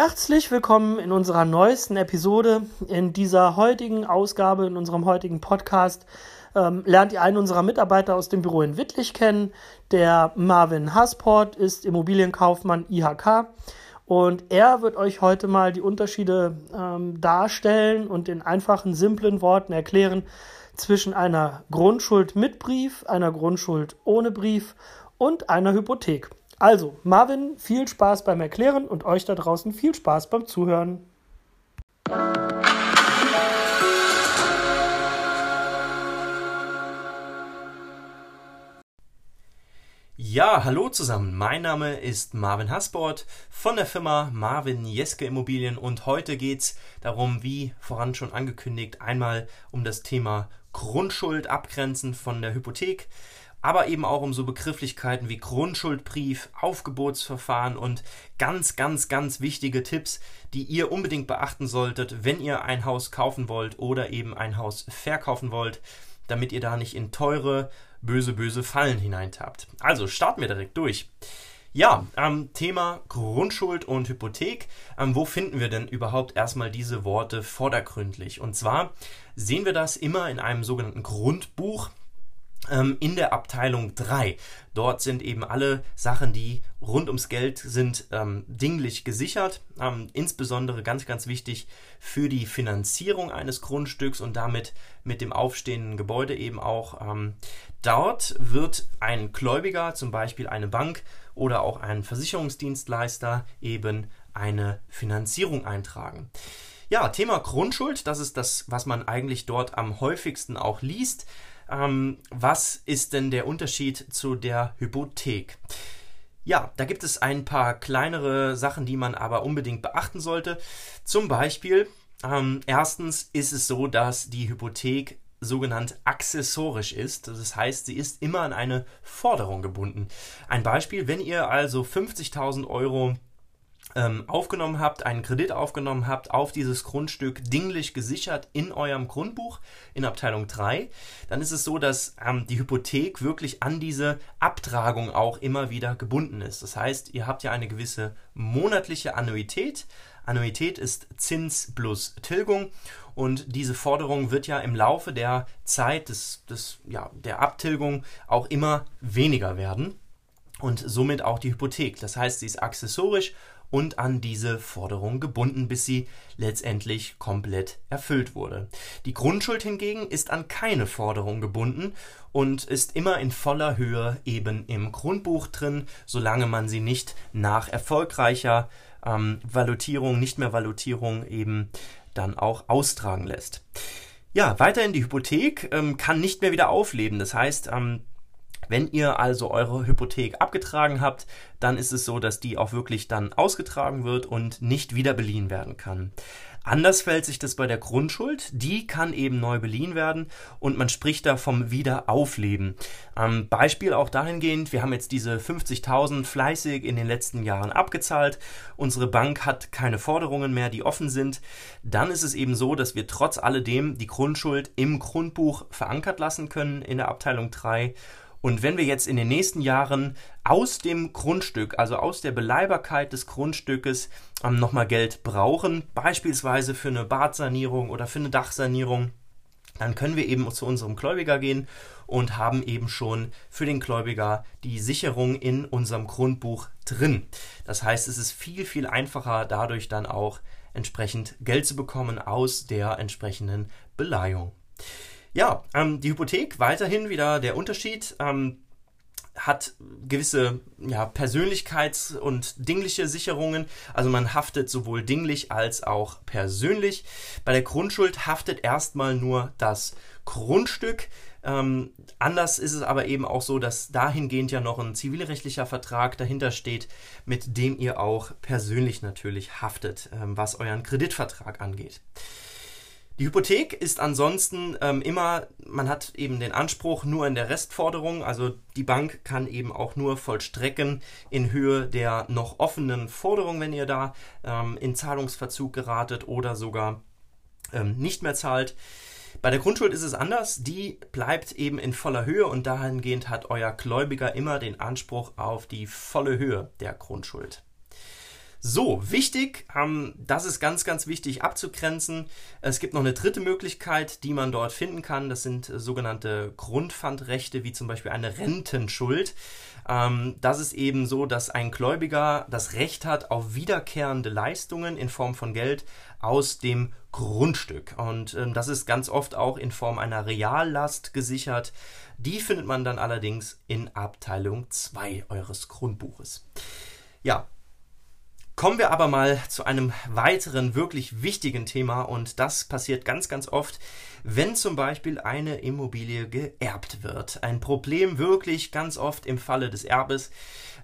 Herzlich willkommen in unserer neuesten Episode. In dieser heutigen Ausgabe, in unserem heutigen Podcast, ähm, lernt ihr einen unserer Mitarbeiter aus dem Büro in Wittlich kennen. Der Marvin Hasport ist Immobilienkaufmann IHK und er wird euch heute mal die Unterschiede ähm, darstellen und in einfachen, simplen Worten erklären zwischen einer Grundschuld mit Brief, einer Grundschuld ohne Brief und einer Hypothek. Also, Marvin, viel Spaß beim Erklären und euch da draußen viel Spaß beim Zuhören. Ja, hallo zusammen. Mein Name ist Marvin Hasbord von der Firma Marvin Jeske Immobilien und heute geht es darum, wie voran schon angekündigt, einmal um das Thema Grundschuld abgrenzen von der Hypothek aber eben auch um so Begrifflichkeiten wie Grundschuldbrief, Aufgebotsverfahren und ganz, ganz, ganz wichtige Tipps, die ihr unbedingt beachten solltet, wenn ihr ein Haus kaufen wollt oder eben ein Haus verkaufen wollt, damit ihr da nicht in teure, böse, böse Fallen hineintappt. Also starten wir direkt durch. Ja, ähm, Thema Grundschuld und Hypothek. Ähm, wo finden wir denn überhaupt erstmal diese Worte vordergründlich? Und zwar sehen wir das immer in einem sogenannten Grundbuch in der Abteilung 3. Dort sind eben alle Sachen, die rund ums Geld sind, ähm, dinglich gesichert. Ähm, insbesondere ganz, ganz wichtig für die Finanzierung eines Grundstücks und damit mit dem aufstehenden Gebäude eben auch. Ähm, dort wird ein Gläubiger, zum Beispiel eine Bank oder auch ein Versicherungsdienstleister, eben eine Finanzierung eintragen. Ja, Thema Grundschuld, das ist das, was man eigentlich dort am häufigsten auch liest. Ähm, was ist denn der Unterschied zu der Hypothek? Ja, da gibt es ein paar kleinere Sachen, die man aber unbedingt beachten sollte. Zum Beispiel, ähm, erstens ist es so, dass die Hypothek sogenannt accessorisch ist. Das heißt, sie ist immer an eine Forderung gebunden. Ein Beispiel, wenn ihr also 50.000 Euro ähm, aufgenommen habt, einen Kredit aufgenommen habt, auf dieses Grundstück dinglich gesichert in eurem Grundbuch in Abteilung 3, dann ist es so, dass ähm, die Hypothek wirklich an diese Abtragung auch immer wieder gebunden ist. Das heißt, ihr habt ja eine gewisse monatliche Annuität. Annuität ist Zins plus Tilgung und diese Forderung wird ja im Laufe der Zeit des, des, ja, der Abtilgung auch immer weniger werden und somit auch die Hypothek. Das heißt, sie ist accessorisch und an diese Forderung gebunden, bis sie letztendlich komplett erfüllt wurde. Die Grundschuld hingegen ist an keine Forderung gebunden und ist immer in voller Höhe eben im Grundbuch drin, solange man sie nicht nach erfolgreicher ähm, Valutierung, nicht mehr Valutierung eben dann auch austragen lässt. Ja, weiterhin die Hypothek ähm, kann nicht mehr wieder aufleben. Das heißt, ähm, wenn ihr also eure Hypothek abgetragen habt, dann ist es so, dass die auch wirklich dann ausgetragen wird und nicht wieder beliehen werden kann. Anders fällt sich das bei der Grundschuld. Die kann eben neu beliehen werden und man spricht da vom Wiederaufleben. Ähm, Beispiel auch dahingehend, wir haben jetzt diese 50.000 fleißig in den letzten Jahren abgezahlt. Unsere Bank hat keine Forderungen mehr, die offen sind. Dann ist es eben so, dass wir trotz alledem die Grundschuld im Grundbuch verankert lassen können in der Abteilung 3 und wenn wir jetzt in den nächsten Jahren aus dem Grundstück, also aus der Beleihbarkeit des Grundstückes, ähm, nochmal Geld brauchen, beispielsweise für eine Badsanierung oder für eine Dachsanierung, dann können wir eben zu unserem Gläubiger gehen und haben eben schon für den Gläubiger die Sicherung in unserem Grundbuch drin. Das heißt, es ist viel, viel einfacher dadurch dann auch entsprechend Geld zu bekommen aus der entsprechenden Beleihung. Ja, ähm, die Hypothek weiterhin wieder der Unterschied. Ähm, hat gewisse ja, Persönlichkeits- und dingliche Sicherungen. Also man haftet sowohl dinglich als auch persönlich. Bei der Grundschuld haftet erstmal nur das Grundstück. Ähm, anders ist es aber eben auch so, dass dahingehend ja noch ein zivilrechtlicher Vertrag dahinter steht, mit dem ihr auch persönlich natürlich haftet, ähm, was euren Kreditvertrag angeht. Die Hypothek ist ansonsten ähm, immer, man hat eben den Anspruch nur in der Restforderung, also die Bank kann eben auch nur vollstrecken in Höhe der noch offenen Forderung, wenn ihr da ähm, in Zahlungsverzug geratet oder sogar ähm, nicht mehr zahlt. Bei der Grundschuld ist es anders, die bleibt eben in voller Höhe und dahingehend hat euer Gläubiger immer den Anspruch auf die volle Höhe der Grundschuld. So, wichtig, ähm, das ist ganz, ganz wichtig abzugrenzen. Es gibt noch eine dritte Möglichkeit, die man dort finden kann. Das sind äh, sogenannte Grundpfandrechte, wie zum Beispiel eine Rentenschuld. Ähm, das ist eben so, dass ein Gläubiger das Recht hat auf wiederkehrende Leistungen in Form von Geld aus dem Grundstück. Und ähm, das ist ganz oft auch in Form einer Reallast gesichert. Die findet man dann allerdings in Abteilung 2 eures Grundbuches. Ja, Kommen wir aber mal zu einem weiteren wirklich wichtigen Thema und das passiert ganz, ganz oft, wenn zum Beispiel eine Immobilie geerbt wird. Ein Problem wirklich ganz oft im Falle des Erbes.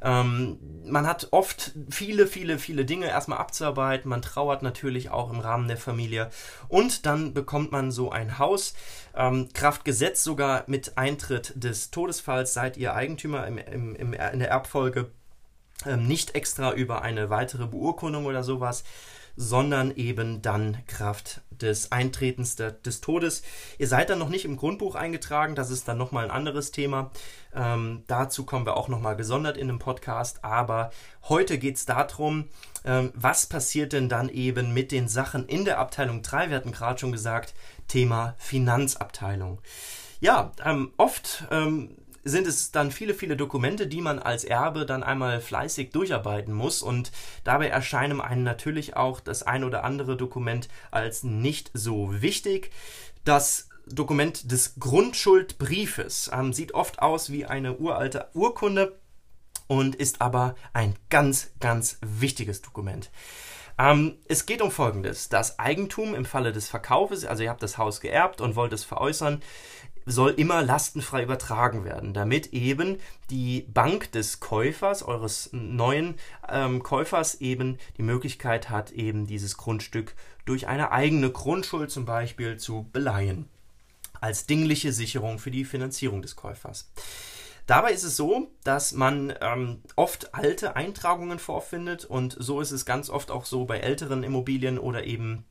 Ähm, man hat oft viele, viele, viele Dinge erstmal abzuarbeiten. Man trauert natürlich auch im Rahmen der Familie und dann bekommt man so ein Haus. Ähm, Kraft Gesetz sogar mit Eintritt des Todesfalls seid ihr Eigentümer im, im, im, in der Erbfolge ähm, nicht extra über eine weitere Beurkundung oder sowas, sondern eben dann Kraft des Eintretens de, des Todes. Ihr seid dann noch nicht im Grundbuch eingetragen, das ist dann nochmal ein anderes Thema. Ähm, dazu kommen wir auch nochmal gesondert in einem Podcast, aber heute geht es darum, ähm, was passiert denn dann eben mit den Sachen in der Abteilung 3? Wir hatten gerade schon gesagt, Thema Finanzabteilung. Ja, ähm, oft ähm, sind es dann viele, viele Dokumente, die man als Erbe dann einmal fleißig durcharbeiten muss und dabei erscheinen einem natürlich auch das ein oder andere Dokument als nicht so wichtig. Das Dokument des Grundschuldbriefes ähm, sieht oft aus wie eine uralte Urkunde und ist aber ein ganz, ganz wichtiges Dokument. Ähm, es geht um Folgendes. Das Eigentum im Falle des Verkaufes, also ihr habt das Haus geerbt und wollt es veräußern, soll immer lastenfrei übertragen werden, damit eben die Bank des Käufers, eures neuen ähm, Käufers eben die Möglichkeit hat, eben dieses Grundstück durch eine eigene Grundschuld zum Beispiel zu beleihen. Als dingliche Sicherung für die Finanzierung des Käufers. Dabei ist es so, dass man ähm, oft alte Eintragungen vorfindet und so ist es ganz oft auch so bei älteren Immobilien oder eben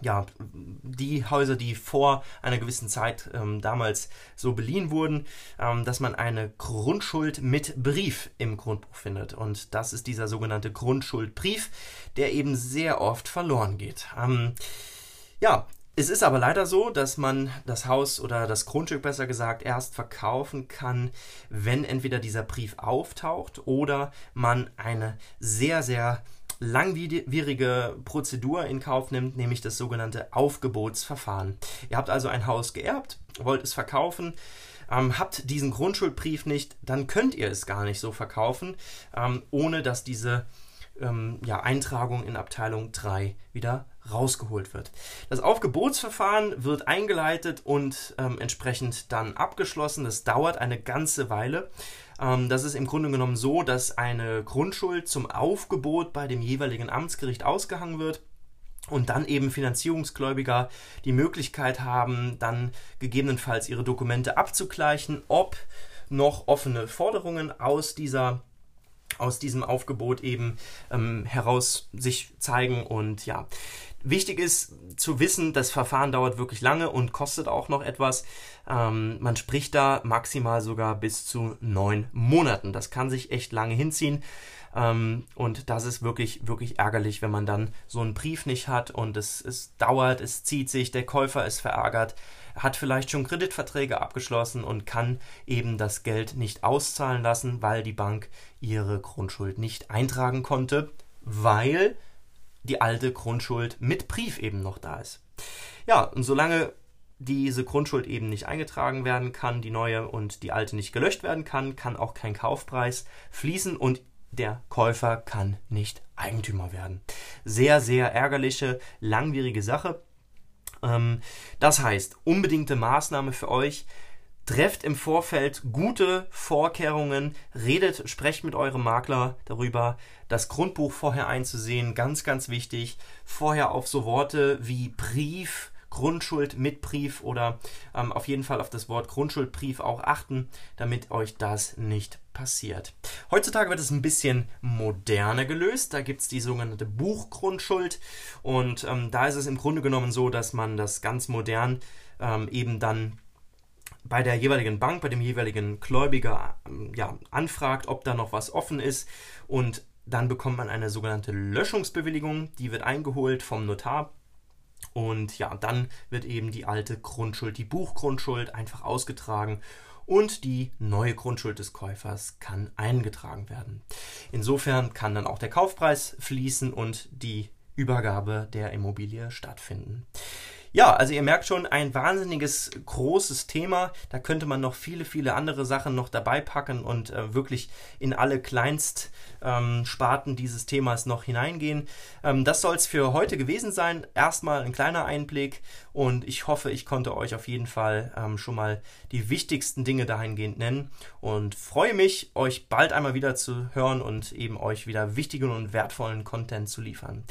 ja, die Häuser, die vor einer gewissen Zeit ähm, damals so beliehen wurden, ähm, dass man eine Grundschuld mit Brief im Grundbuch findet. Und das ist dieser sogenannte Grundschuldbrief, der eben sehr oft verloren geht. Ähm, ja, es ist aber leider so, dass man das Haus oder das Grundstück besser gesagt erst verkaufen kann, wenn entweder dieser Brief auftaucht oder man eine sehr, sehr langwierige Prozedur in Kauf nimmt, nämlich das sogenannte Aufgebotsverfahren. Ihr habt also ein Haus geerbt, wollt es verkaufen, ähm, habt diesen Grundschuldbrief nicht, dann könnt ihr es gar nicht so verkaufen, ähm, ohne dass diese ähm, ja, Eintragung in Abteilung 3 wieder rausgeholt wird. Das Aufgebotsverfahren wird eingeleitet und ähm, entsprechend dann abgeschlossen. Das dauert eine ganze Weile. Ähm, das ist im Grunde genommen so, dass eine Grundschuld zum Aufgebot bei dem jeweiligen Amtsgericht ausgehangen wird und dann eben Finanzierungsgläubiger die Möglichkeit haben, dann gegebenenfalls ihre Dokumente abzugleichen, ob noch offene Forderungen aus dieser aus diesem Aufgebot eben ähm, heraus sich zeigen. Und ja, Wichtig ist zu wissen, das Verfahren dauert wirklich lange und kostet auch noch etwas. Ähm, man spricht da maximal sogar bis zu neun Monaten. Das kann sich echt lange hinziehen. Ähm, und das ist wirklich, wirklich ärgerlich, wenn man dann so einen Brief nicht hat und es, es dauert, es zieht sich, der Käufer ist verärgert, hat vielleicht schon Kreditverträge abgeschlossen und kann eben das Geld nicht auszahlen lassen, weil die Bank ihre Grundschuld nicht eintragen konnte, weil die alte Grundschuld mit Brief eben noch da ist. Ja, und solange diese Grundschuld eben nicht eingetragen werden kann, die neue und die alte nicht gelöscht werden kann, kann auch kein Kaufpreis fließen und der Käufer kann nicht Eigentümer werden. Sehr, sehr ärgerliche, langwierige Sache. Ähm, das heißt, unbedingte Maßnahme für euch, Trefft im Vorfeld gute Vorkehrungen, redet, sprecht mit eurem Makler darüber, das Grundbuch vorher einzusehen, ganz, ganz wichtig. Vorher auf so Worte wie Brief, Grundschuld mit Brief oder ähm, auf jeden Fall auf das Wort Grundschuldbrief auch achten, damit euch das nicht passiert. Heutzutage wird es ein bisschen moderner gelöst. Da gibt es die sogenannte Buchgrundschuld und ähm, da ist es im Grunde genommen so, dass man das ganz modern ähm, eben dann bei der jeweiligen Bank, bei dem jeweiligen Gläubiger ähm, ja, anfragt, ob da noch was offen ist und Dann bekommt man eine sogenannte Löschungsbewilligung, die wird eingeholt vom Notar. Und ja, dann wird eben die alte Grundschuld, die Buchgrundschuld einfach ausgetragen und die neue Grundschuld des Käufers kann eingetragen werden. Insofern kann dann auch der Kaufpreis fließen und die Übergabe der Immobilie stattfinden. Ja, also ihr merkt schon, ein wahnsinniges großes Thema. Da könnte man noch viele, viele andere Sachen noch dabei packen und äh, wirklich in alle Kleinstsparten ähm, dieses Themas noch hineingehen. Ähm, das soll es für heute gewesen sein. Erstmal ein kleiner Einblick und ich hoffe, ich konnte euch auf jeden Fall ähm, schon mal die wichtigsten Dinge dahingehend nennen und freue mich, euch bald einmal wieder zu hören und eben euch wieder wichtigen und wertvollen Content zu liefern.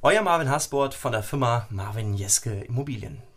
Euer Marvin Hasbord von der Firma Marvin Jeske Immobilien.